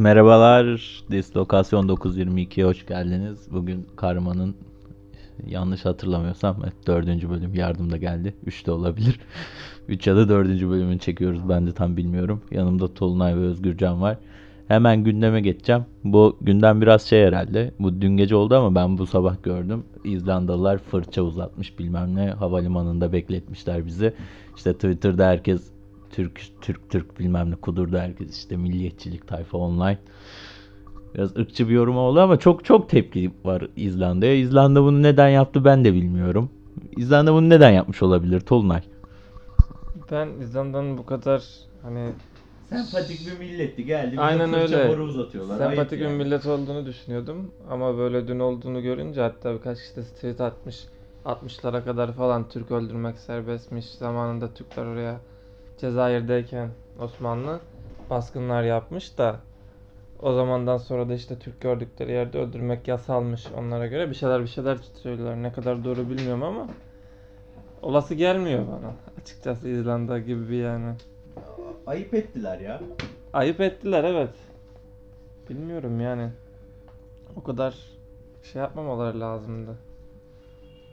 Merhabalar, Dislokasyon 922'ye hoş geldiniz. Bugün Karma'nın yanlış hatırlamıyorsam dördüncü bölüm yardımda geldi. Üç de olabilir. Üç ya da dördüncü bölümünü çekiyoruz ben de tam bilmiyorum. Yanımda Tolunay ve Özgürcan var. Hemen gündeme geçeceğim. Bu gündem biraz şey herhalde. Bu dün gece oldu ama ben bu sabah gördüm. İzlandalılar fırça uzatmış bilmem ne. Havalimanında bekletmişler bizi. İşte Twitter'da herkes Türk Türk Türk bilmem ne kudurdu herkes işte milliyetçilik tayfa online. Biraz ırkçı bir yorum oldu ama çok çok tepki var İzlanda'ya. İzlanda bunu neden yaptı ben de bilmiyorum. İzlanda bunu neden yapmış olabilir Tolunay? Ben İzlanda'nın bu kadar hani Sempatik bir milletti geldi. bize Aynen öyle. boru uzatıyorlar. sempatik Ayıp bir yani. millet olduğunu düşünüyordum. Ama böyle dün olduğunu görünce hatta birkaç kişi de tweet atmış. 60'lara kadar falan Türk öldürmek serbestmiş. Zamanında Türkler oraya Cezayir'deyken Osmanlı baskınlar yapmış da o zamandan sonra da işte Türk gördükleri yerde öldürmek yasalmış onlara göre. Bir şeyler bir şeyler söylüyorlar. Ne kadar doğru bilmiyorum ama olası gelmiyor bana. Açıkçası İzlanda gibi bir yani. Ayıp ettiler ya. Ayıp ettiler evet. Bilmiyorum yani. O kadar şey yapmamaları lazımdı.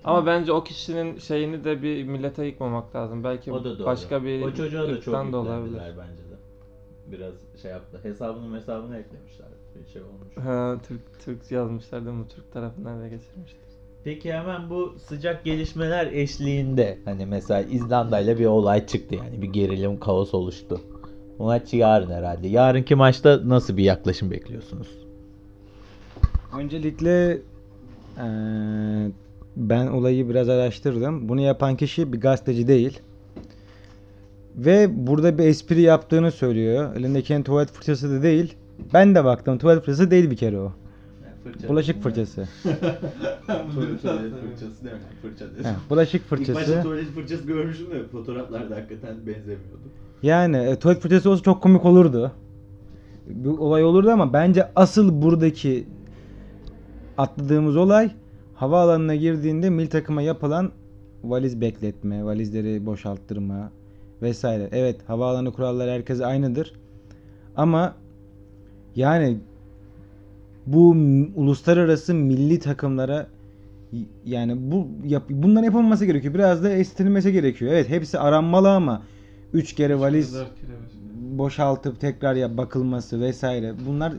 Ama bence o kişinin şeyini de bir millete yıkmamak lazım. Belki O da doğru. başka bir o çocuğa da çok ırktan da olabilir. yüklendiler bence de. Biraz şey yaptı. Hesabını hesabını eklemişler. Bir şey olmuş. Ha, Türk Türk yazmışlar değil mi? Türk tarafından ele geçirmişler. Peki hemen bu sıcak gelişmeler eşliğinde hani mesela İzlanda ile bir olay çıktı yani bir gerilim kaos oluştu. Bu maç yarın herhalde. Yarınki maçta nasıl bir yaklaşım bekliyorsunuz? Öncelikle eee, ben olayı biraz araştırdım. Bunu yapan kişi bir gazeteci değil. Ve burada bir espri yaptığını söylüyor. Elindeki tuvalet fırçası da değil. Ben de baktım tuvalet fırçası değil bir kere o. Bulaşık fırçası. tuvalet fırçası demek. Fırça Heh, bulaşık fırçası. tuvalet fırçası görmüştüm de fotoğraflarda hakikaten benzemiyordu. Yani e, tuvalet fırçası olsa çok komik olurdu. Bu olay olurdu ama bence asıl buradaki atladığımız olay havaalanına girdiğinde mil takıma yapılan valiz bekletme, valizleri boşalttırma vesaire. Evet havaalanı kuralları herkese aynıdır. Ama yani bu uluslararası milli takımlara yani bu yap, bunların yapılması gerekiyor. Biraz da estetilmesi gerekiyor. Evet hepsi aranmalı ama 3 kere valiz boşaltıp tekrar ya bakılması vesaire bunlar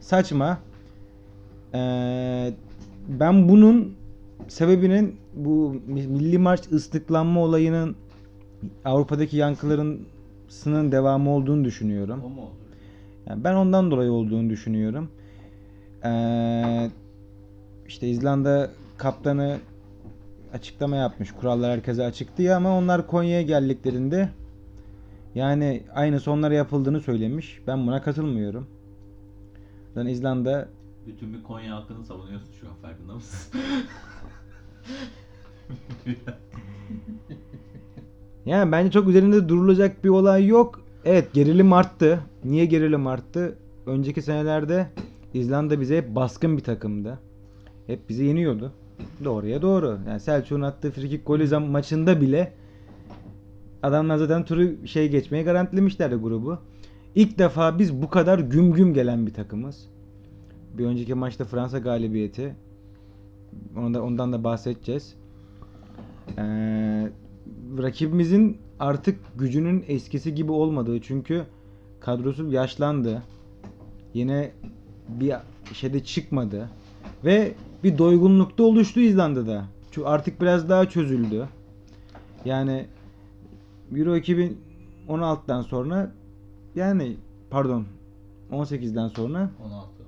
saçma. Ee, ben bunun sebebinin bu mi- milli marş ıslıklanma olayının Avrupa'daki yankılarının devamı olduğunu düşünüyorum. O mu oldu? Yani ben ondan dolayı olduğunu düşünüyorum. Ee, işte İzlanda kaptanı açıklama yapmış. Kurallar herkese açık diye ama onlar Konya'ya geldiklerinde yani aynı onlara yapıldığını söylemiş. Ben buna katılmıyorum. Zaten İzlanda Bütün bir Konya halkını savunuyorsun şu an farkında mısın? yani bence çok üzerinde durulacak bir olay yok. Evet gerilim arttı. Niye gerilim arttı? Önceki senelerde İzlanda bize hep baskın bir takımdı. Hep bizi yeniyordu. Doğruya doğru. Yani Selçuk'un attığı frikik golü maçında bile adamlar zaten turu şey geçmeye garantilemişlerdi grubu. İlk defa biz bu kadar güm güm gelen bir takımız. Bir önceki maçta Fransa galibiyeti. Ondan, ondan da bahsedeceğiz. Ee, rakibimizin artık gücünün eskisi gibi olmadığı çünkü kadrosu yaşlandı. Yine bir şeyde çıkmadı ve bir doygunlukta oluştu İzlanda'da. Çünkü artık biraz daha çözüldü. Yani Euro 2016'dan sonra yani pardon 18'den sonra 16.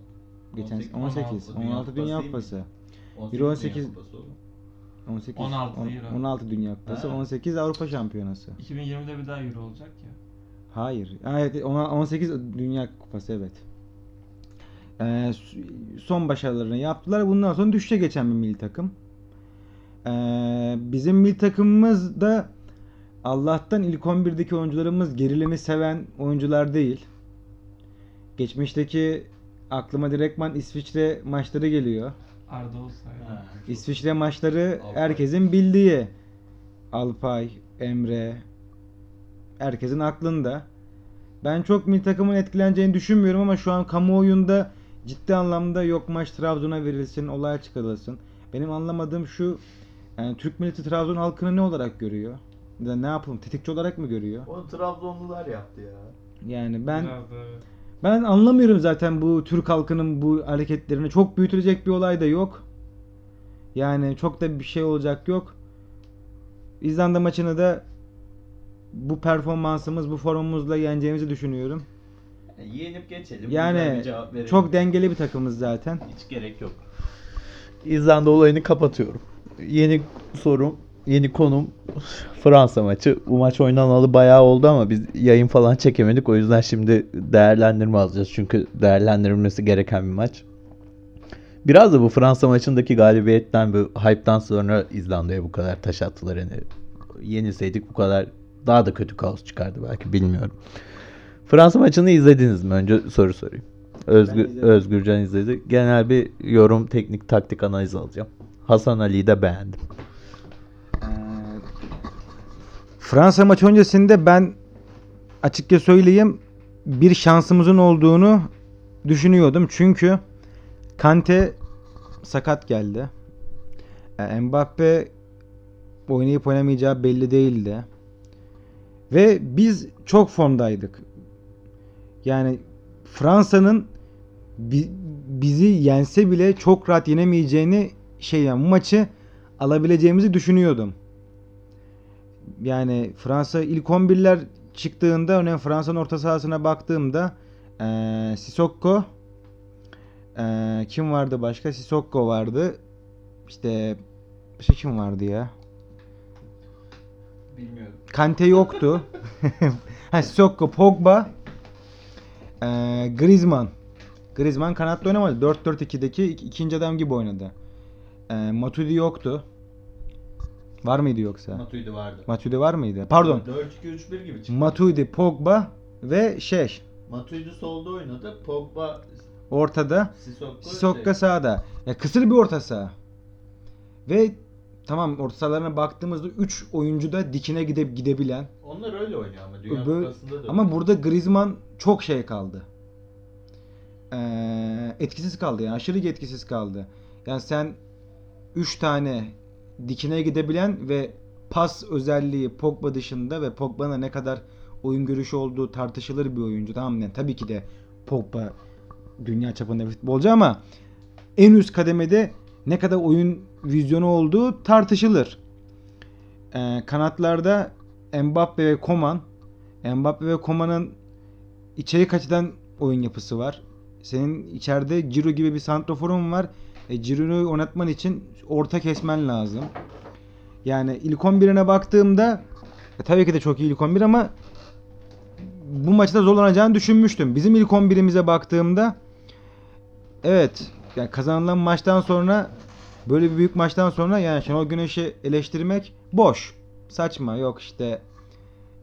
geçen 18, 18 16 Dünya Kupası. Euro 18 18 16 on- Euro. 16 Dünya Kupası, Ha. 18 Avrupa Şampiyonası. 2020'de bir daha Euro olacak ya. Hayır. Ha, Evet, ona- 18 Dünya Kupası evet. Ee, son başarılarını yaptılar. Bundan sonra düşüşe geçen bir milli takım. Ee, bizim milli takımımız da Allah'tan ilk 11'deki oyuncularımız gerilimi seven oyuncular değil. Geçmişteki aklıma direktman İsviçre maçları geliyor. Arda olsa ya. İsviçre maçları Alpay. herkesin bildiği. Alpay, Emre herkesin aklında. Ben çok milli takımın etkileneceğini düşünmüyorum ama şu an kamuoyunda ciddi anlamda yok maç Trabzon'a verilsin, olay çıkarılsın. Benim anlamadığım şu yani Türk milleti Trabzon halkını ne olarak görüyor? Ya ne yapalım? Tetikçi olarak mı görüyor? Onu Trabzonlular yaptı ya. Yani ben Biraz da evet. Ben anlamıyorum zaten bu Türk halkının bu hareketlerini. Çok büyütülecek bir olay da yok. Yani çok da bir şey olacak yok. İzlanda maçını da bu performansımız, bu formumuzla yeneceğimizi düşünüyorum. Yenip geçelim. Yani çok dengeli bir takımız zaten. Hiç gerek yok. İzlanda olayını kapatıyorum. Yeni sorum, yeni konum Fransa maçı. Bu maç oynanalı bayağı oldu ama biz yayın falan çekemedik. O yüzden şimdi değerlendirme alacağız. Çünkü değerlendirilmesi gereken bir maç. Biraz da bu Fransa maçındaki galibiyetten, bu hype'dan sonra İzlanda'ya bu kadar taş attılar. Yani yenilseydik bu kadar daha da kötü kaos çıkardı belki bilmiyorum. Fransa maçını izlediniz mi? Önce soru sorayım. Özgür. Özgürcan izledi. Genel bir yorum, teknik, taktik analiz alacağım. Hasan Ali'yi de beğendim. Fransa maçı öncesinde ben açıkça söyleyeyim bir şansımızın olduğunu düşünüyordum. Çünkü Kante sakat geldi. Ee, Mbappe oynayıp oynamayacağı belli değildi. Ve biz çok formdaydık. Yani Fransa'nın bi- bizi yense bile çok rahat yenemeyeceğini şey yani maçı alabileceğimizi düşünüyordum. Yani Fransa ilk 11'ler çıktığında örneğin Fransa'nın orta sahasına baktığımda eee Sissoko eee, kim vardı başka? Sissoko vardı. İşte şey kim vardı ya? Bilmiyorum. Kante yoktu. ha, Sissoko, Pogba, eee Griezmann. Griezmann kanatta oynamadı. 4-4-2'deki ik- ikinci adam gibi oynadı. Eee Matuidi yoktu. Var mıydı yoksa? Matuidi vardı. Matuidi var mıydı? Pardon. 4-2-3-1 gibi çıktı. Matuidi, Pogba ve şey Matuidi solda oynadı. Pogba, ortada. Sissoko, Sissoko sağda. Ya kısır bir orta saha. Ve tamam orta sahalarına baktığımızda 3 oyuncu da dikine gidip gidebilen. Onlar öyle oynuyor ama Dünya Böyle- Kupası'nda da. ama burada Griezmann çok şey kaldı. Ee, etkisiz kaldı yani aşırı etkisiz kaldı. Yani sen 3 tane dikine gidebilen ve pas özelliği Pogba dışında ve Pogba'nın ne kadar oyun görüşü olduğu tartışılır bir oyuncu. Tamam yani tabii ki de Pogba dünya çapında bir futbolcu ama en üst kademede ne kadar oyun vizyonu olduğu tartışılır. Ee, kanatlarda Mbappe ve Koman Mbappe ve Koman'ın içeri kaçıdan oyun yapısı var. Senin içeride Ciro gibi bir santroforun var. E, Ciro'yu oynatman için orta kesmen lazım. Yani ilk 11'ine baktığımda e, tabii ki de çok iyi ilk 11 ama bu maçta zorlanacağını düşünmüştüm. Bizim ilk 11'imize baktığımda evet yani kazanılan maçtan sonra böyle bir büyük maçtan sonra yani Şenol Güneş'i eleştirmek boş. Saçma yok işte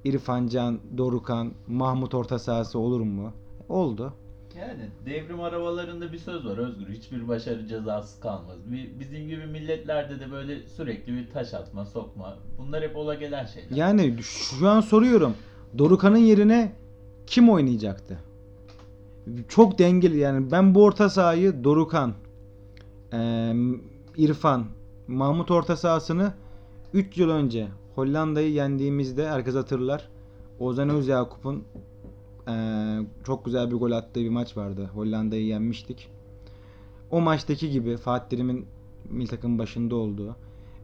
İrfan Can, Dorukan, Mahmut orta sahası olur mu? Oldu. Yani devrim arabalarında bir söz var Özgür. Hiçbir başarı cezasız kalmaz. Bi- Bizim gibi milletlerde de böyle sürekli bir taş atma, sokma. Bunlar hep ola gelen şeyler. Yani şu an soruyorum. Dorukan'ın yerine kim oynayacaktı? Çok dengeli yani ben bu orta sahayı Dorukan, İrfan, Mahmut orta sahasını 3 yıl önce Hollanda'yı yendiğimizde herkes hatırlar. Ozan Özyakup'un eee, çok güzel bir gol attığı bir maç vardı. Hollanda'yı yenmiştik. O maçtaki gibi Fatih Terim'in milli takım başında olduğu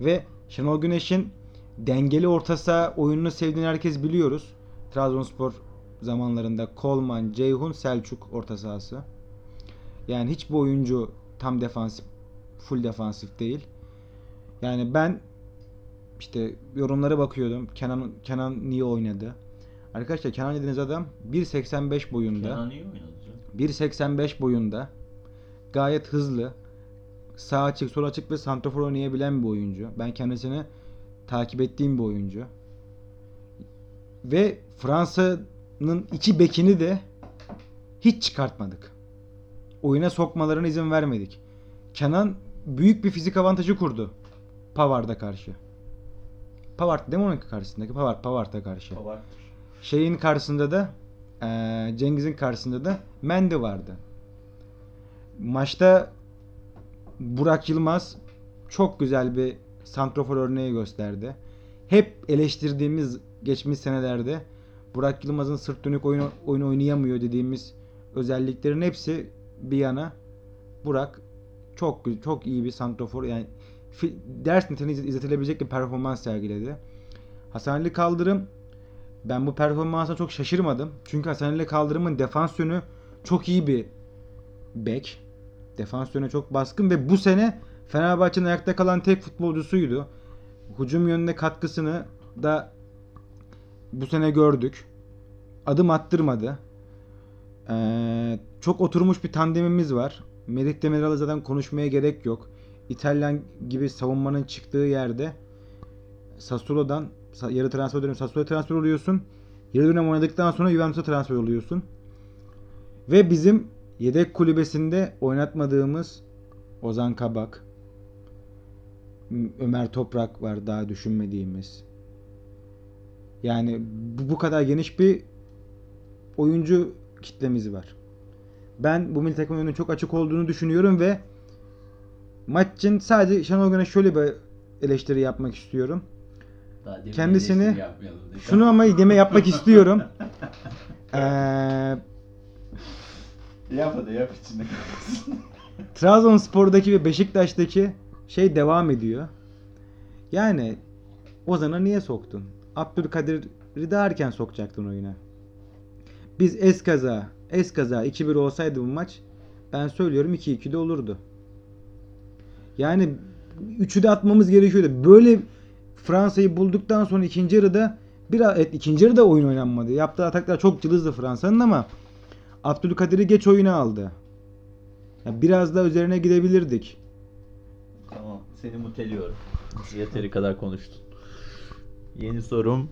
ve Şenol Güneş'in dengeli orta saha oyununu sevdiğini herkes biliyoruz. Trabzonspor zamanlarında Kolman, Ceyhun, Selçuk orta sahası. Yani hiçbir oyuncu tam defansif, full defansif değil. Yani ben işte yorumlara bakıyordum. Kenan Kenan niye oynadı? Arkadaşlar Kenan dediğiniz adam 1.85 boyunda. Kenan iyi canım. 1.85 boyunda. Gayet hızlı. Sağ açık, sol açık ve santrafor oynayabilen bir oyuncu. Ben kendisini takip ettiğim bir oyuncu. Ve Fransa'nın iki bekini de hiç çıkartmadık. Oyuna sokmalarına izin vermedik. Kenan büyük bir fizik avantajı kurdu. Pavard'a karşı. Pavard değil mi onun karşısındaki? Pavard, Pavard'a karşı. Pavard. Şeyin karşısında da Ee, Cengiz'in karşısında da Mendy vardı. Maçta Burak Yılmaz çok güzel bir santrofor örneği gösterdi. Hep eleştirdiğimiz geçmiş senelerde Burak Yılmaz'ın sırt dönük oyun, oyun oynayamıyor dediğimiz özelliklerin hepsi bir yana Burak çok çok iyi bir santrofor yani ders niteliğinde izlet- izletilebilecek bir performans sergiledi. Hasan Ali Kaldırım ben bu performansa çok şaşırmadım. Çünkü Hasan Ali Kaldırım'ın defans yönü çok iyi bir bek. Defans yönü çok baskın ve bu sene Fenerbahçe'nin ayakta kalan tek futbolcusuydu. Hücum yönünde katkısını da bu sene gördük. Adım attırmadı. Ee, çok oturmuş bir tandemimiz var. Melik Demiral'ı zaten konuşmaya gerek yok. İtalyan gibi savunmanın çıktığı yerde Sassuolo'dan sa- yarı transfer dönemi Sassuolo'ya transfer oluyorsun. Yarı dönem oynadıktan sonra Juventus'a transfer oluyorsun. Ve bizim yedek kulübesinde oynatmadığımız Ozan Kabak, Ömer Toprak var daha düşünmediğimiz. Yani bu, kadar geniş bir oyuncu kitlemiz var. Ben bu milli takımın önünün çok açık olduğunu düşünüyorum ve maç için sadece Şenol Güneş'e şöyle bir eleştiri yapmak istiyorum. Daha Kendisini-. Şunu ama yeme yapmak istiyorum. Ee, Yap hadi yap içinde. Trabzonspor'daki ve Beşiktaş'taki şey devam ediyor. Yani Ozan'a niye soktun? Abdülkadir'i daha erken sokacaktın oyuna. Biz eskaza, eskaza 2-1 olsaydı bu maç ben söylüyorum 2-2 de olurdu. Yani üçü de atmamız gerekiyordu. Böyle Fransa'yı bulduktan sonra ikinci yarıda biraz evet, ikinci yarıda oyun oynanmadı. Yaptığı ataklar çok cılızdı Fransa'nın ama Abdülkadir'i geç oyuna aldı. Ya biraz daha üzerine gidebilirdik. Tamam seni muteliyorum. Yeteri kadar konuştun. Yeni sorum.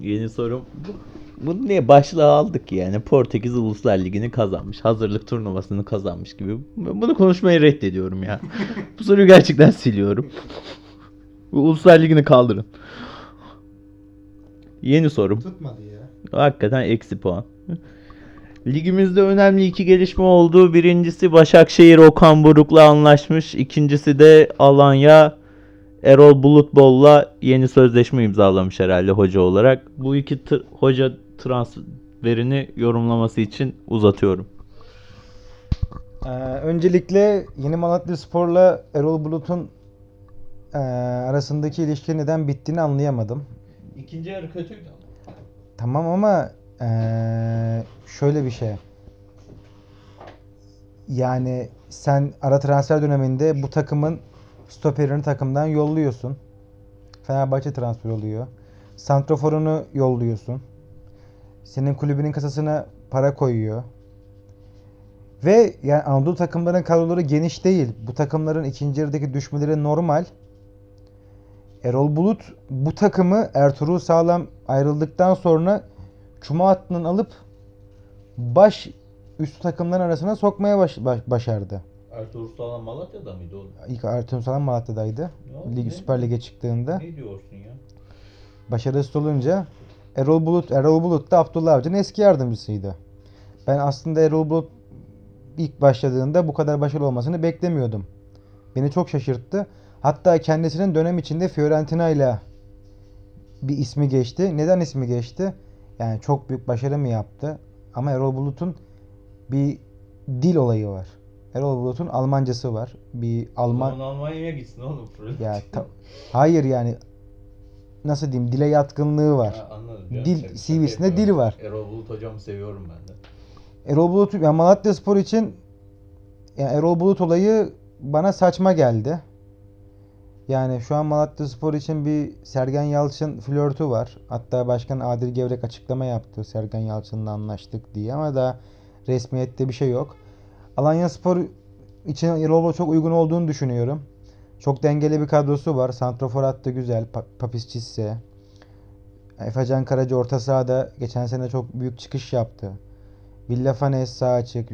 Yeni sorum. Bu- Bunu niye başlığa aldık yani? Portekiz Uluslar Ligi'ni kazanmış. Hazırlık turnuvasını kazanmış gibi. Bunu konuşmayı reddediyorum ya. Bu soruyu gerçekten siliyorum. Bu Uluslar Ligi'ni kaldırın. Yeni sorum. Tutmadı ya. Hakikaten eksi puan. Ligimizde önemli iki gelişme oldu. Birincisi Başakşehir Okan Buruk'la anlaşmış. İkincisi de Alanya Erol Bulutbol'la yeni sözleşme imzalamış herhalde hoca olarak. Bu iki tr- hoca transferini yorumlaması için uzatıyorum. Ee, öncelikle Yeni Malatya Spor'la Erol Bulut'un ee, arasındaki ilişki neden bittiğini anlayamadım. İkinci yarı kötüydü Tamam ama ee, şöyle bir şey. Yani sen ara transfer döneminde bu takımın stoperini takımdan yolluyorsun. Fenerbahçe transfer oluyor. Santroforunu yolluyorsun. Senin kulübünün kasasına para koyuyor. Ve yani Anadolu takımlarının kadroları geniş değil. Bu takımların ikinci yarıdaki düşmeleri normal. Erol Bulut bu takımı Ertuğrul Sağlam ayrıldıktan sonra Cuma hattından alıp baş üst takımların arasına sokmaya baş- baş- başardı. Ertuğrul Sağlam Malatya'da mıydı oğlum? İlk Ertuğrul Sağlam Malatya'daydı. Ne Lig, Süper Lig'e çıktığında. Ne diyorsun ya? Başarısız olunca Erol Bulut, Erol Bulut da Abdullah Avcı'nın eski yardımcısıydı. Ben aslında Erol Bulut ilk başladığında bu kadar başarılı olmasını beklemiyordum. Beni çok şaşırttı. Hatta kendisinin dönem içinde Fiorentina ile bir ismi geçti. Neden ismi geçti? Yani çok büyük başarı mı yaptı? Ama Erol Bulut'un bir dil olayı var. Erol Bulut'un Almancası var. Bir Alman Almanya'ya gitsin oğlum. ya ta- hayır yani nasıl diyeyim dile yatkınlığı var. Ha, anladım. Dil- Şaka- şaka CV'sinde yapıyorum. dil var. Erol Bulut hocamı seviyorum ben de. Erol Bulut yani Malatya Spor için yani Erol Bulut olayı bana saçma geldi. Yani şu an Malatya Spor için bir Sergen Yalçın flörtü var. Hatta Başkan Adil Gevrek açıklama yaptı. Sergen Yalçın'la anlaştık diye ama daha resmiyette bir şey yok. Alanya Spor için Bulut çok uygun olduğunu düşünüyorum. Çok dengeli bir kadrosu var. Santrafor hattı güzel. Pa- Papis Cisse. Efecan Karaca orta sahada geçen sene çok büyük çıkış yaptı. Villafanes sağ açık,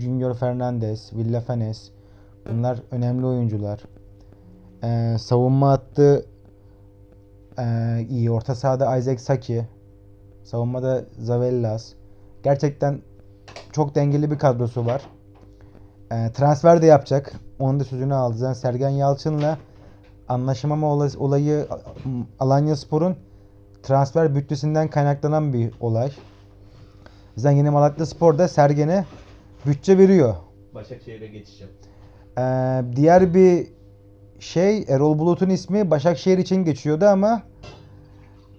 Junior Fernandez, Villafanes. Bunlar önemli oyuncular. Ee, savunma hattı ee, iyi. Orta sahada Isaac Saki. Savunmada Zavellas. Gerçekten çok dengeli bir kadrosu var. Ee, transfer de yapacak. Onun da sözünü aldı. Zaten Sergen Yalçın'la anlaşamama olay- olayı Alanya Spor'un transfer bütçesinden kaynaklanan bir olay. Zaten yine Malatya Spor da Sergen'e bütçe veriyor. Başakşehir'e geçeceğim. Ee, diğer bir şey Erol Bulut'un ismi Başakşehir için geçiyordu ama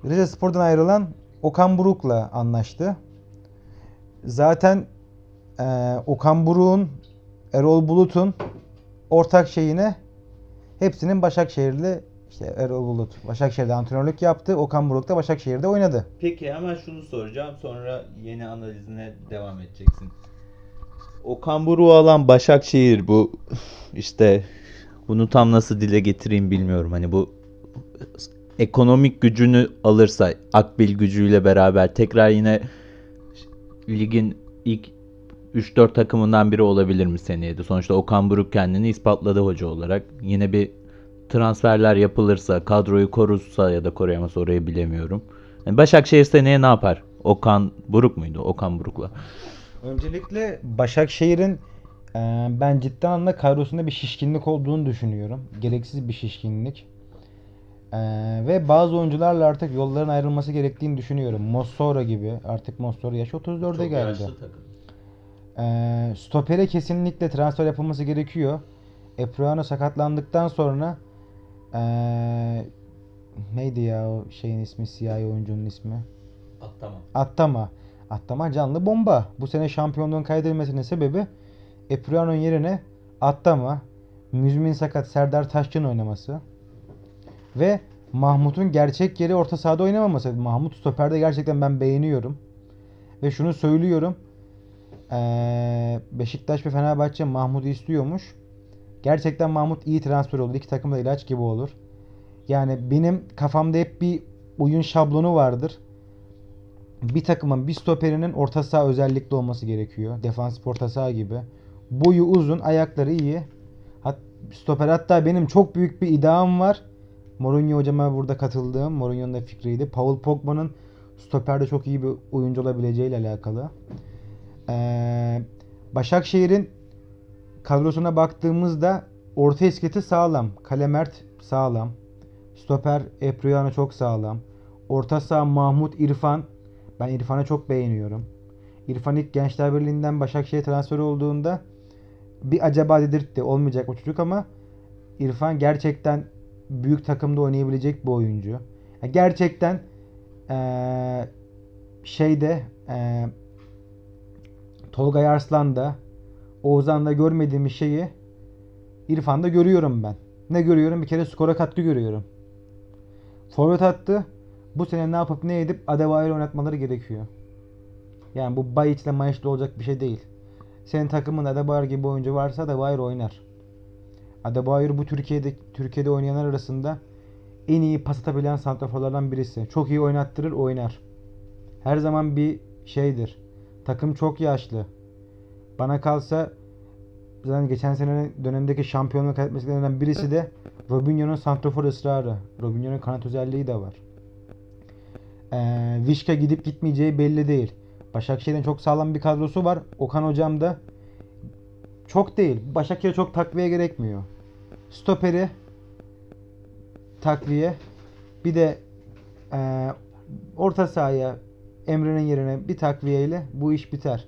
Rize Spor'dan ayrılan Okan Buruk'la anlaştı. Zaten e, Okan Buruk'un Erol Bulut'un ortak şeyine hepsinin Başakşehirli işte Erol Bulut Başakşehir'de antrenörlük yaptı. Okan Buruk da Başakşehir'de oynadı. Peki hemen şunu soracağım sonra yeni analizine devam edeceksin. Okan Buruk'u alan Başakşehir bu işte bunu tam nasıl dile getireyim bilmiyorum. Hani bu ekonomik gücünü alırsa Akbil gücüyle beraber tekrar yine ligin ilk 3-4 takımından biri olabilir mi seneye de? Sonuçta Okan Buruk kendini ispatladı hoca olarak. Yine bir transferler yapılırsa, kadroyu korursa ya da koruyamazsa orayı bilemiyorum. Yani Başakşehir seneye ne yapar? Okan Buruk muydu? Okan Buruk'la. Öncelikle Başakşehir'in e, ben ciddi anlamda kadrosunda bir şişkinlik olduğunu düşünüyorum. Gereksiz bir şişkinlik. E, ve bazı oyuncularla artık yolların ayrılması gerektiğini düşünüyorum. Mossora gibi. Artık Mossora yaş 34'e geldi. E, stopere kesinlikle transfer yapılması gerekiyor. Epriano sakatlandıktan sonra e, neydi ya o şeyin ismi siyahi oyuncunun ismi? Tamam. Attama. Attama canlı bomba. Bu sene şampiyonluğun kaydedilmesinin sebebi Epriano'nun yerine Attama, Müzmin Sakat, Serdar Taşçı'nın oynaması. Ve Mahmut'un gerçek yeri orta sahada oynamaması. Mahmut stoperde gerçekten ben beğeniyorum. Ve şunu söylüyorum. Ee, Beşiktaş ve Fenerbahçe Mahmut'u istiyormuş. Gerçekten Mahmut iyi transfer olur. İki takım da ilaç gibi olur. Yani benim kafamda hep bir oyun şablonu vardır bir takımın bir stoperinin orta saha özellikle olması gerekiyor. Defansif orta saha gibi. Boyu uzun, ayakları iyi. Hat, stoper hatta benim çok büyük bir iddiam var. Mourinho hocama burada katıldığım, Mourinho'nun da fikriydi. Paul Pogba'nın stoperde çok iyi bir oyuncu olabileceğiyle alakalı. Ee, Başakşehir'in kadrosuna baktığımızda orta iskeleti sağlam. Kale Mert sağlam. Stoper Epriano çok sağlam. Orta saha Mahmut İrfan ben İrfan'ı çok beğeniyorum. İrfan ilk Gençler Birliği'nden Başakşehir transferi olduğunda bir acaba dedirtti. Olmayacak o çocuk ama İrfan gerçekten büyük takımda oynayabilecek bir oyuncu. Yani gerçekten eee, şeyde eee Tolga Yarslan'da Oğuzhan'da görmediğim şeyi İrfan'da görüyorum ben. Ne görüyorum? Bir kere skora katkı görüyorum. Forvet attı. Bu sene ne yapıp ne edip Adebayor oynatmaları gerekiyor. Yani bu Bayiç'le Mayiç'le olacak bir şey değil. Senin takımın Adebayor gibi oyuncu varsa Adebayor oynar. Adebayor bu Türkiye'de Türkiye'de oynayanlar arasında en iyi pas atabilen santraforlardan birisi. Çok iyi oynattırır, oynar. Her zaman bir şeydir. Takım çok yaşlı. Bana kalsa zaten geçen sene dönemdeki şampiyonluk kaybetmesinden birisi de Robinho'nun santrafor ısrarı. Robinho'nun kanat özelliği de var. Ee, Vişka gidip gitmeyeceği belli değil. Başakşehir'in çok sağlam bir kadrosu var. Okan hocam da çok değil. Başakşehir çok takviye gerekmiyor. Stoperi takviye. Bir de e, orta sahaya Emre'nin yerine bir takviyeyle bu iş biter.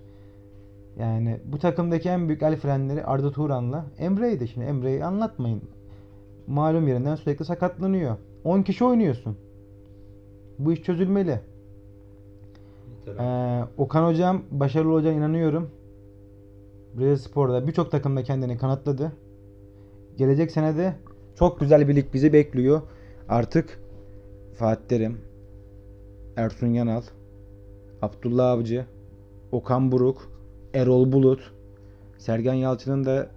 Yani bu takımdaki en büyük el frenleri Arda Turan'la Emre'ydi. Şimdi Emre'yi anlatmayın. Malum yerinden sürekli sakatlanıyor. 10 kişi oynuyorsun. Bu iş çözülmeli. Ee, Okan hocam başarılı olacağına inanıyorum. Rize Spor'da birçok takımda kendini kanıtladı. Gelecek senede çok güzel bir lig bizi bekliyor. Artık Fatih Terim, Ersun Yanal, Abdullah Avcı, Okan Buruk, Erol Bulut, Sergen Yalçın'ın da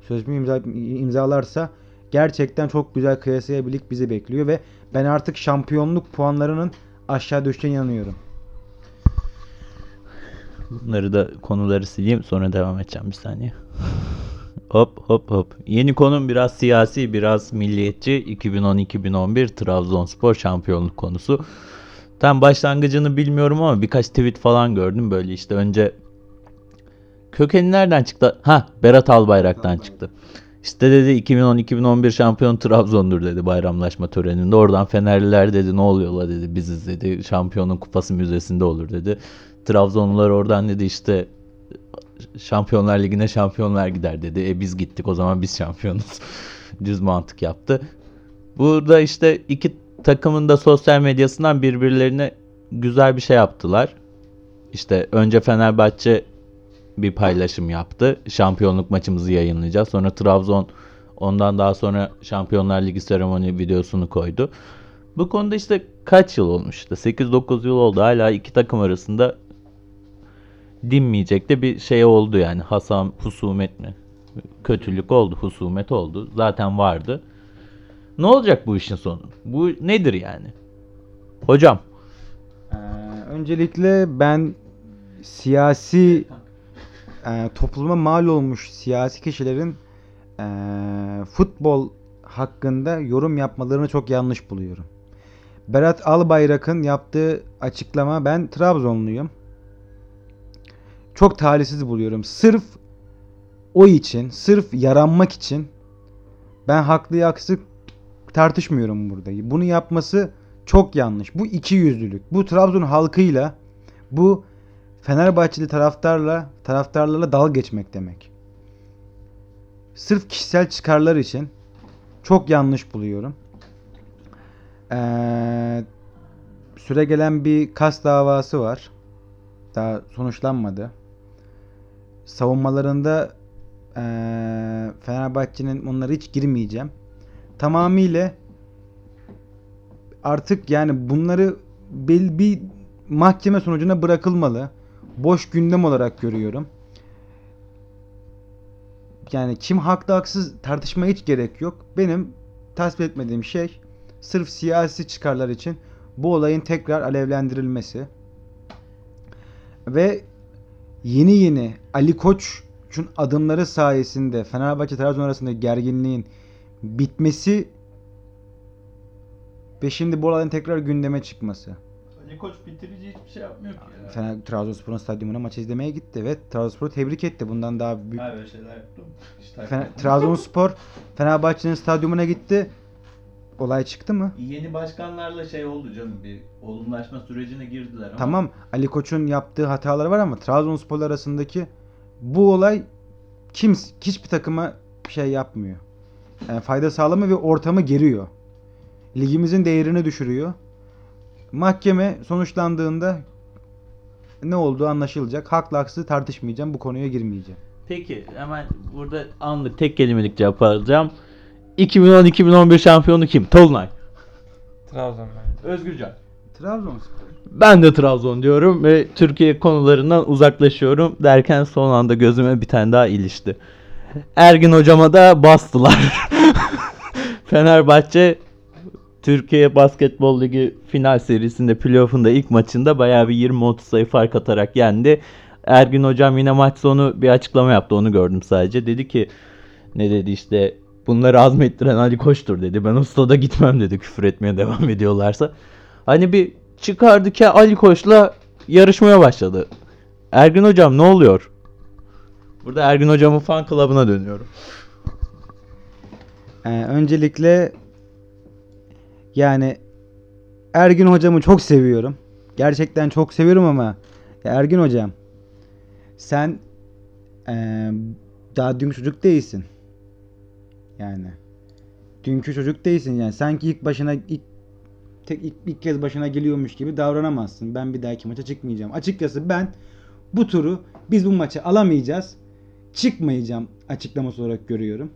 sözümü imza, imzalarsa gerçekten çok güzel kıyasaya bir lig bizi bekliyor ve ben artık şampiyonluk puanlarının aşağı düşeceğine inanıyorum. Bunları da konuları sileyim sonra devam edeceğim bir saniye. hop hop hop. Yeni konum biraz siyasi biraz milliyetçi. 2010-2011 Trabzonspor şampiyonluk konusu. Tam başlangıcını bilmiyorum ama birkaç tweet falan gördüm böyle işte önce kökeni nereden çıktı? Ha Berat Albayrak'tan çıktı. İşte dedi 2010-2011 şampiyon Trabzon'dur dedi bayramlaşma töreninde. Oradan Fenerliler dedi ne oluyor la dedi biziz dedi. Şampiyonun kupası müzesinde olur dedi. Trabzonlular oradan dedi işte Şampiyonlar Ligi'ne şampiyonlar gider dedi. E biz gittik o zaman biz şampiyonuz. Düz mantık yaptı. Burada işte iki takımın da sosyal medyasından birbirlerine güzel bir şey yaptılar. İşte önce Fenerbahçe bir paylaşım yaptı. Şampiyonluk maçımızı yayınlayacağız. Sonra Trabzon ondan daha sonra Şampiyonlar Ligi seremoni videosunu koydu. Bu konuda işte kaç yıl olmuş işte 8-9 yıl oldu hala iki takım arasında dinmeyecek de bir şey oldu yani hasam husumet mi? Kötülük oldu, husumet oldu. Zaten vardı. Ne olacak bu işin sonu? Bu nedir yani? Hocam. Ee, öncelikle ben siyasi e, topluma mal olmuş siyasi kişilerin e, futbol hakkında yorum yapmalarını çok yanlış buluyorum. Berat Albayrak'ın yaptığı açıklama ben Trabzonluyum. Çok talihsiz buluyorum. Sırf o için, sırf yaranmak için ben haklı haksız tartışmıyorum burada. Bunu yapması çok yanlış. Bu iki yüzlülük. Bu Trabzon halkıyla bu Fenerbahçeli taraftarla taraftarlarla dalga geçmek demek. Sırf kişisel çıkarlar için çok yanlış buluyorum. Ee, süre gelen bir kas davası var. Daha sonuçlanmadı. Savunmalarında ee, Fenerbahçe'nin onlara hiç girmeyeceğim. Tamamıyla artık yani bunları bir mahkeme sonucuna bırakılmalı. Boş gündem olarak görüyorum. Yani kim haklı haksız tartışmaya hiç gerek yok. Benim tasvip etmediğim şey sırf siyasi çıkarlar için bu olayın tekrar alevlendirilmesi. Ve yeni yeni Ali Koç'un adımları sayesinde Fenerbahçe Trabzon arasında gerginliğin bitmesi ve şimdi bu olayın tekrar gündeme çıkması. Ali Koç bitirici hiçbir şey yapmıyor ki ya. Fener Trabzonspor'un stadyumuna maç izlemeye gitti ve Trabzonspor'u tebrik etti. Bundan daha büyük. böyle şeyler yaptım. İşte Fener- Trabzonspor Fenerbahçe'nin stadyumuna gitti. Olay çıktı mı? Yeni başkanlarla şey oldu canım bir olumlaşma sürecine girdiler ama Tamam Ali Koç'un yaptığı hatalar var ama Trabzonspor arasındaki bu olay kim hiçbir takıma şey yapmıyor. Yani fayda sağlamıyor ve ortamı geriyor. Ligimizin değerini düşürüyor. Mahkeme sonuçlandığında ne olduğu anlaşılacak. Haklı haksız tartışmayacağım. Bu konuya girmeyeceğim. Peki hemen burada anlık tek kelimelik cevap alacağım. 2010-2011 şampiyonu kim? Tolunay. Trabzon bence. Özgürcan. Trabzonspor. Ben de Trabzon diyorum ve Türkiye konularından uzaklaşıyorum derken son anda gözüme bir tane daha ilişti. Ergin hocama da bastılar. Fenerbahçe Türkiye Basketbol Ligi final serisinde playoff'unda ilk maçında bayağı bir 20-30 sayı fark atarak yendi. Ergin hocam yine maç sonu bir açıklama yaptı onu gördüm sadece. Dedi ki ne dedi işte bunları azmettiren Ali Koç'tur dedi. Ben o stada gitmem dedi küfür etmeye devam ediyorlarsa. Hani bir çıkardı ki Ali Koç'la yarışmaya başladı. Ergin hocam ne oluyor? Burada Ergin hocamın fan club'ına dönüyorum. Ee, öncelikle yani Ergin hocamı çok seviyorum. Gerçekten çok seviyorum ama ya Ergin hocam sen eee, daha dünkü çocuk değilsin. Yani dünkü çocuk değilsin yani. Sanki ilk başına ilk tek ilk, ilk kez başına geliyormuş gibi davranamazsın. Ben bir dahaki maça çıkmayacağım. Açıkçası ben bu turu biz bu maçı alamayacağız. Çıkmayacağım açıklaması olarak görüyorum.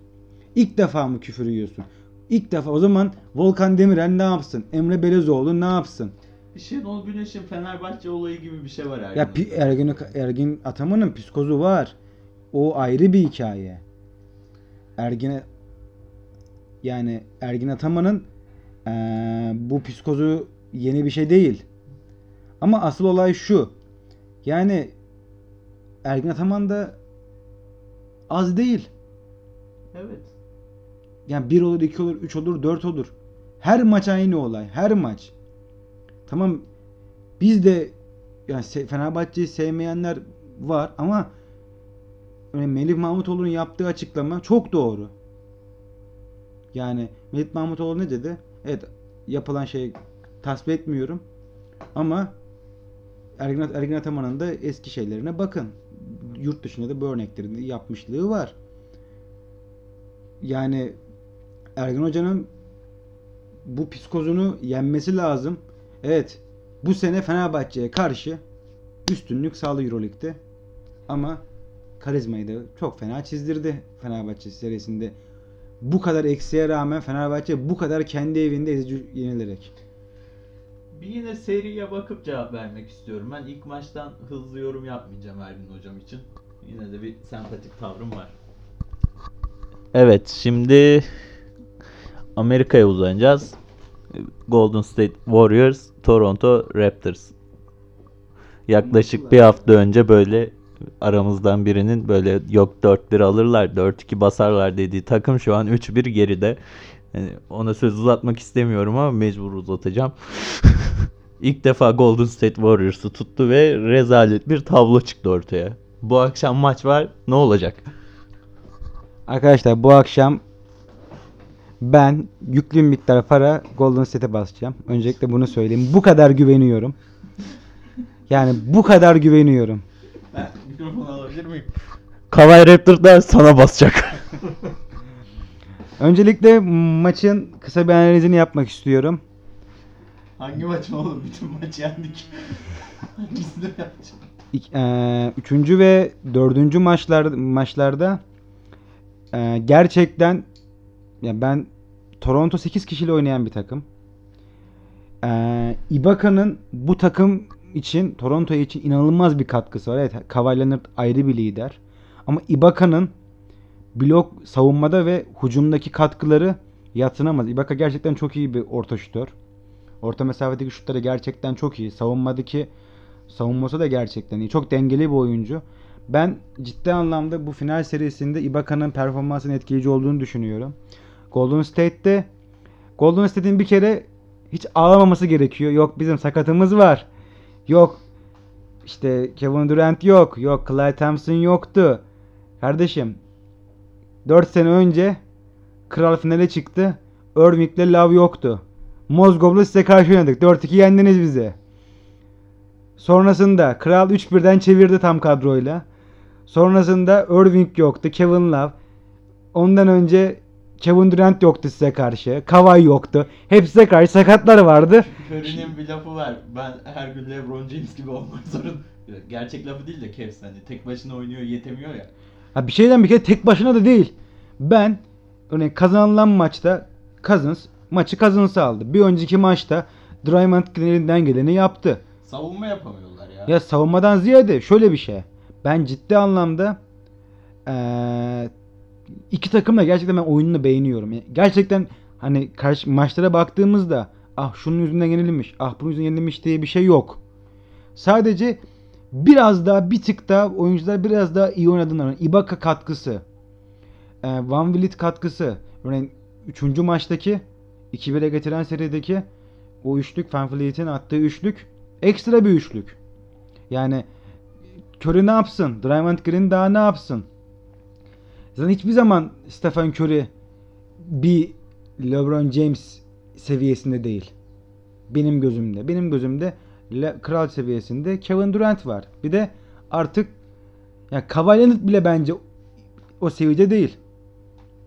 İlk defa mı küfür yiyorsun? İlk defa. O zaman Volkan Demirel ne yapsın? Emre Belezoğlu ne yapsın? Şenol Güneş'in Fenerbahçe olayı gibi bir şey var Ergin. Ya Pi- Ergin, Ergin Ataman'ın psikozu var. O ayrı bir hikaye. Ergin yani Ergin Ataman'ın eee, bu psikozu yeni bir şey değil. Ama asıl olay şu. Yani Ergin Ataman da az değil. Evet. Yani 1 olur, 2 olur, 3 olur, 4 olur. Her maç aynı olay. Her maç. Tamam biz de yani Fenerbahçe'yi sevmeyenler var ama öyle Melih Mahmutoğlu'nun yaptığı açıklama çok doğru. Yani Melih Mahmutoğlu ne dedi? Evet yapılan şey tasvip etmiyorum ama Ergin, Ergin Ataman'ın da eski şeylerine bakın. Yurt dışında da bu örnekleri yapmışlığı var. Yani Ergin Hoca'nın bu psikozunu yenmesi lazım. Evet. Bu sene Fenerbahçe'ye karşı üstünlük sağladı Euroleague'de. Ama karizmayı da çok fena çizdirdi Fenerbahçe serisinde. Bu kadar eksiğe rağmen Fenerbahçe bu kadar kendi evinde ezici yenilerek. Bir yine seriye bakıp cevap vermek istiyorum. Ben ilk maçtan hızlı yorum yapmayacağım Ergin hocam için. Yine de bir sempatik tavrım var. Evet, şimdi Amerika'ya uzanacağız. Golden State Warriors, Toronto Raptors. Yaklaşık bir hafta önce böyle aramızdan birinin böyle yok 4-1 alırlar, 4-2 basarlar dediği takım şu an 3-1 geride. Yani ona söz uzatmak istemiyorum ama mecbur uzatacağım. İlk defa Golden State Warriors'ı tuttu ve rezalet bir tablo çıktı ortaya. Bu akşam maç var. Ne olacak? Arkadaşlar bu akşam ben yüklü bir miktar para Golden State'e basacağım. Öncelikle bunu söyleyeyim. Bu kadar güveniyorum. Yani bu kadar güveniyorum. Ben mikrofonu alabilir miyim? Kawhi Raptor da sana basacak. Öncelikle maçın kısa bir analizini yapmak istiyorum. Hangi maç oğlum? Bütün maçı yendik. Hangisini yapacağım? İk- eee, üçüncü ve dördüncü maçlar maçlarda eee, gerçekten ya ben Toronto 8 kişiyle oynayan bir takım. Eee Ibaka'nın bu takım için Toronto için inanılmaz bir katkısı var. Evet, Kawhi Leonard ayrı bir lider. Ama Ibaka'nın blok savunmada ve hücumdaki katkıları yatsınamaz. Ibaka gerçekten çok iyi bir orta şutör. Orta mesafedeki şutları gerçekten çok iyi. Savunmadaki savunması da gerçekten iyi. Çok dengeli bir oyuncu. Ben ciddi anlamda bu final serisinde Ibaka'nın performansının etkileyici olduğunu düşünüyorum. Golden State'te Golden State'in bir kere hiç ağlamaması gerekiyor. Yok bizim sakatımız var. Yok işte Kevin Durant yok. Yok Klay Thompson yoktu. Kardeşim 4 sene önce Kral finale çıktı. Irving'le Love yoktu. Mozgov'la size karşı oynadık. 4-2 yendiniz bizi. Sonrasında Kral 3-1'den çevirdi tam kadroyla. Sonrasında Irving yoktu. Kevin Love. Ondan önce Kevin Durant yoktu size karşı. Kawhi yoktu. Hepsize karşı sakatlar vardı. Curry'nin bir lafı var. Ben her gün LeBron James gibi olmak zorunda. Gerçek lafı değil de Cavs hani tek başına oynuyor yetemiyor ya. Ha bir şeyden bir kere tek başına da değil. Ben örneğin kazanılan maçta Cousins maçı Cousins'a aldı. Bir önceki maçta Draymond Green elinden geleni yaptı. Savunma yapamıyorlar ya. Ya savunmadan ziyade şöyle bir şey. Ben ciddi anlamda eee, iki takım da gerçekten ben oyununu beğeniyorum. Yani gerçekten hani karşı maçlara baktığımızda ah şunun yüzünden yenilmiş, ah bunun yüzünden yenilmiş diye bir şey yok. Sadece biraz daha bir tık daha oyuncular biraz daha iyi oynadığından Ibaka katkısı, eee Van Vliet katkısı, örneğin 3. maçtaki 2-1'e getiren serideki o üçlük Van Vliet'in attığı üçlük ekstra bir üçlük. Yani Curry ne yapsın? Draymond Green daha ne yapsın? Zaten hiçbir zaman Stephen Curry bir LeBron James seviyesinde değil. Benim gözümde. Benim gözümde Le- kral seviyesinde Kevin Durant var. Bir de artık ya Kawhi Leonard bile bence o seviyede değil.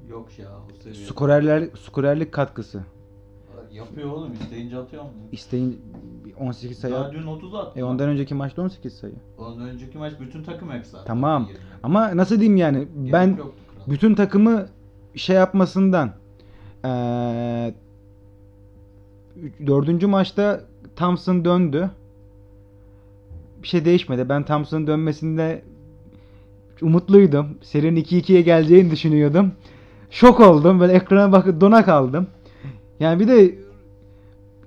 Yok ya o seviyede. Skorerler, skorerlik katkısı. Yapıyor oğlum isteyince atıyor mu? İsteyin 18 sayı. Daha dün 30 attı. E ondan önceki maçta 18 sayı. Ondan önceki maç bütün takım attı. Tamam. Ama nasıl diyeyim yani Gerek ben yoktu kral. bütün takımı şey yapmasından üç- dördüncü maçta Thompson döndü. Bir şey değişmedi. Ben Thompson'ın dönmesinde umutluydum. Serinin 2-2'ye geleceğini düşünüyordum. Şok oldum. Böyle ekrana bakıp dona kaldım. Yani bir de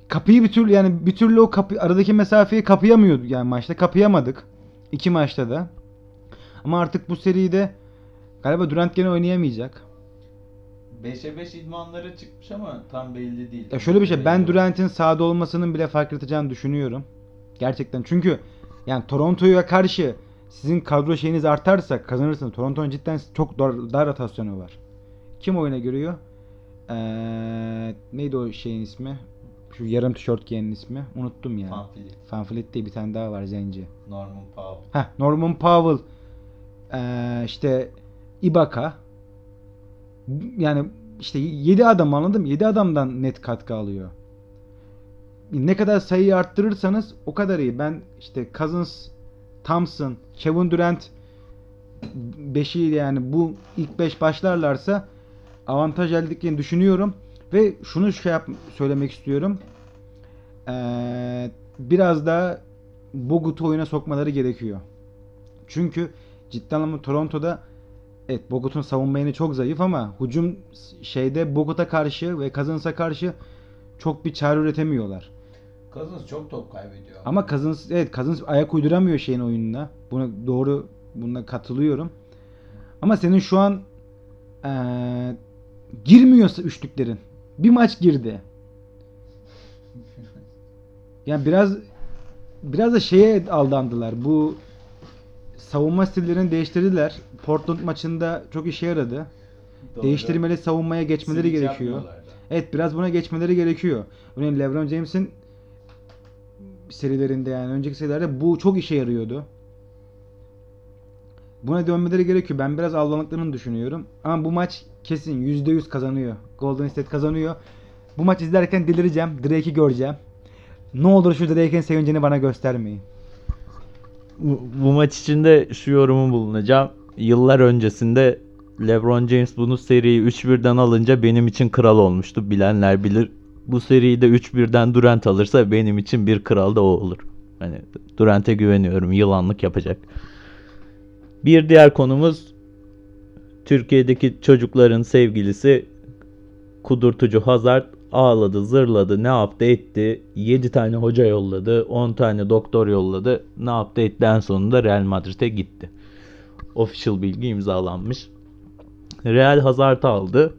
kapıyı bir türlü yani bir türlü o kapı aradaki mesafeyi kapayamıyordu yani maçta kapayamadık. İki maçta da. Ama artık bu seride galiba Durant gene oynayamayacak. 5'e 5 idmanları çıkmış ama tam belli değil. Ya şöyle bir şey ben Durant'in sahada olmasının bile fark yaratacağını düşünüyorum. Gerçekten çünkü yani Toronto'ya karşı sizin kadro şeyiniz artarsa kazanırsınız. Toronto'nun cidden çok dar, dar rotasyonu var. Kim oyuna giriyor? Ee, neydi o şeyin ismi? Şu yarım tişört giyenin ismi. Unuttum ya. Pamphlet, Fanflet diye bir tane daha var zenci. Norman Powell. Heh, Norman Powell ee, işte Ibaka yani işte 7 adam anladım 7 adamdan net katkı alıyor. Ne kadar sayıyı arttırırsanız o kadar iyi. Ben işte Cousins, Thompson, Kevin Durant beşiyle yani bu ilk 5 başlarlarsa avantaj elde edeceklerini düşünüyorum ve şunu şey yap söylemek istiyorum. Ee, biraz da Bogut'u oyuna sokmaları gerekiyor. Çünkü ciddi anlamda Toronto'da evet Bogut'un savunma yine çok zayıf ama hücum şeyde Bogut'a karşı ve Cousins'a karşı çok bir çare üretemiyorlar. Cousins çok top kaybediyor. Ama Cousins evet Cousins ayak uyduramıyor şeyin oyununa. Buna doğru buna katılıyorum. Ama senin şu an eee girmiyorsa üçlüklerin. Bir maç girdi. Yani biraz biraz da şeye aldandılar. Bu savunma stillerini değiştirdiler. Portland maçında çok işe yaradı. Değiştirmeli savunmaya geçmeleri gerekiyor. Evet biraz buna geçmeleri gerekiyor. Örneğin LeBron James'in serilerinde yani önceki serilerde bu çok işe yarıyordu. Buna dönmeleri gerekiyor. Ben biraz aldandıklarını düşünüyorum. Ama bu maç kesin %100 kazanıyor. Golden State kazanıyor. Bu maç izlerken delireceğim. Drake'i göreceğim. Ne olur şu Drake'in sevincini bana göstermeyin. Bu, bu maç içinde şu yorumu bulunacağım. Yıllar öncesinde LeBron James bunu seriyi 3-1'den alınca benim için kral olmuştu. Bilenler bilir. Bu seriyi de 3-1'den Durant alırsa benim için bir kral da o olur. Hani Durant'e güveniyorum. Yılanlık yapacak. Bir diğer konumuz Türkiye'deki çocukların sevgilisi kudurtucu Hazard ağladı, zırladı, ne yaptı etti. 7 tane hoca yolladı, 10 tane doktor yolladı. Ne yaptı etti en sonunda Real Madrid'e gitti. Official bilgi imzalanmış. Real Hazard'ı aldı.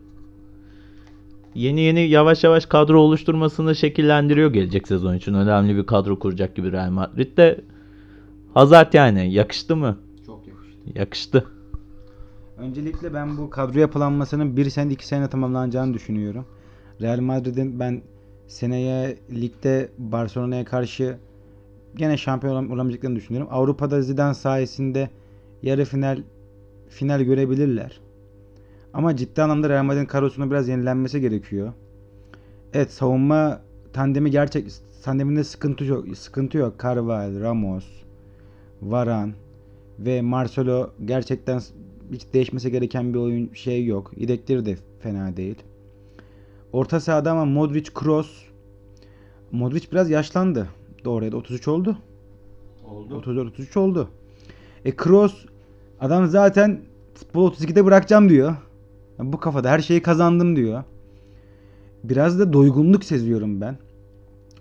Yeni yeni yavaş yavaş kadro oluşturmasını şekillendiriyor gelecek sezon için. Önemli bir kadro kuracak gibi Real Madrid'de. Hazard yani yakıştı mı? Yakıştı. Öncelikle ben bu kadro yapılanmasının bir sene iki sene tamamlanacağını düşünüyorum. Real Madrid'in ben seneye ligde Barcelona'ya karşı gene şampiyon olam- olamayacaklarını düşünüyorum. Avrupa'da Zidane sayesinde yarı final final görebilirler. Ama ciddi anlamda Real Madrid'in kadrosuna biraz yenilenmesi gerekiyor. Evet savunma tandemi gerçek tandeminde sıkıntı yok. Sıkıntı yok. Carvalho, Ramos, Varane ve Marcelo gerçekten hiç değişmesi gereken bir oyun şey yok. İdekleri de fena değil. Orta sahada ama Modric, Kroos. Modric biraz yaşlandı. Doğru ya da 33 oldu. Oldu. 34 33 oldu. E Kroos adam zaten futbol 32'de bırakacağım diyor. Yani bu kafada her şeyi kazandım diyor. Biraz da doygunluk seziyorum ben.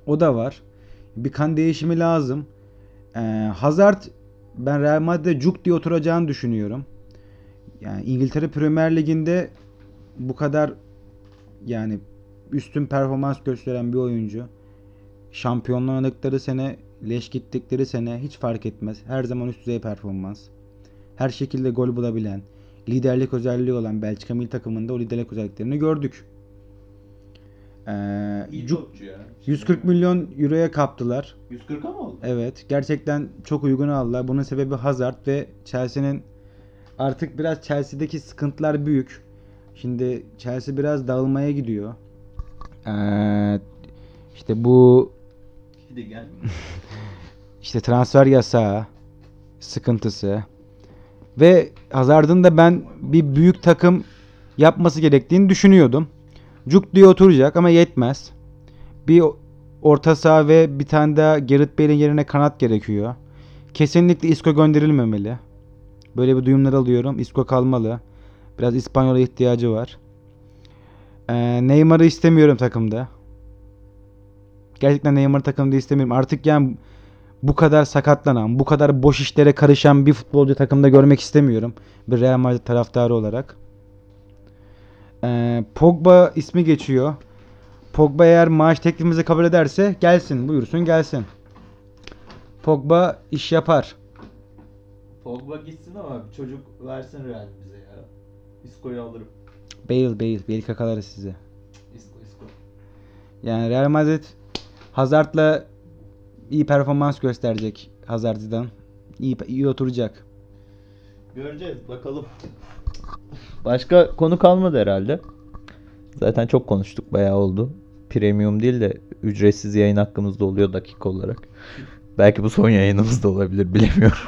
O da var. Bir kan değişimi lazım. Ee, Hazard ben Real Madrid'de cuk diye oturacağını düşünüyorum. Yani İngiltere Premier Ligi'nde bu kadar yani üstün performans gösteren bir oyuncu. Şampiyonluğa sene, leş gittikleri sene hiç fark etmez. Her zaman üst düzey performans. Her şekilde gol bulabilen, liderlik özelliği olan Belçika milli takımında o liderlik özelliklerini gördük. Ee, Cuk- 140 milyon euroya kaptılar. 140 mı oldu? Evet, gerçekten çok uygun aldılar. Bunun sebebi Hazard ve Chelsea'nin artık biraz Chelsea'deki sıkıntılar büyük. Şimdi Chelsea biraz dağılmaya gidiyor. Ee, işte bu işte transfer yasağı sıkıntısı ve Hazard'ın da ben bir büyük takım yapması gerektiğini düşünüyordum. Cuk diye oturacak ama yetmez. Bir orta saha ve bir tane daha Gareth Bale'in yerine kanat gerekiyor. Kesinlikle Isco gönderilmemeli. Böyle bir duyumlar alıyorum. Isco kalmalı. Biraz İspanyol'a ihtiyacı var. Ee, Neymar'ı istemiyorum takımda. Gerçekten Neymar'ı takımda istemiyorum. Artık yani bu kadar sakatlanan, bu kadar boş işlere karışan bir futbolcu takımda görmek istemiyorum. Bir Real Madrid taraftarı olarak. Ee, Pogba ismi geçiyor. Pogba eğer maaş teklifimizi kabul ederse gelsin, buyursun gelsin. Pogba iş yapar. Pogba gitsin ama çocuk versin Real bize ya. Isco'yu alırım. Bale Bale. Bale kakaları size. Isco Isco. Yani Real Madrid Hazard'la iyi performans gösterecek Hazard'dan. İyi, iyi oturacak. Göreceğiz bakalım. Başka konu kalmadı herhalde. Zaten çok konuştuk bayağı oldu. Premium değil de ücretsiz yayın hakkımız da oluyor dakika olarak. Belki bu son yayınımız da olabilir bilemiyorum.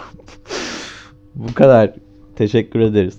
bu kadar. Teşekkür ederiz.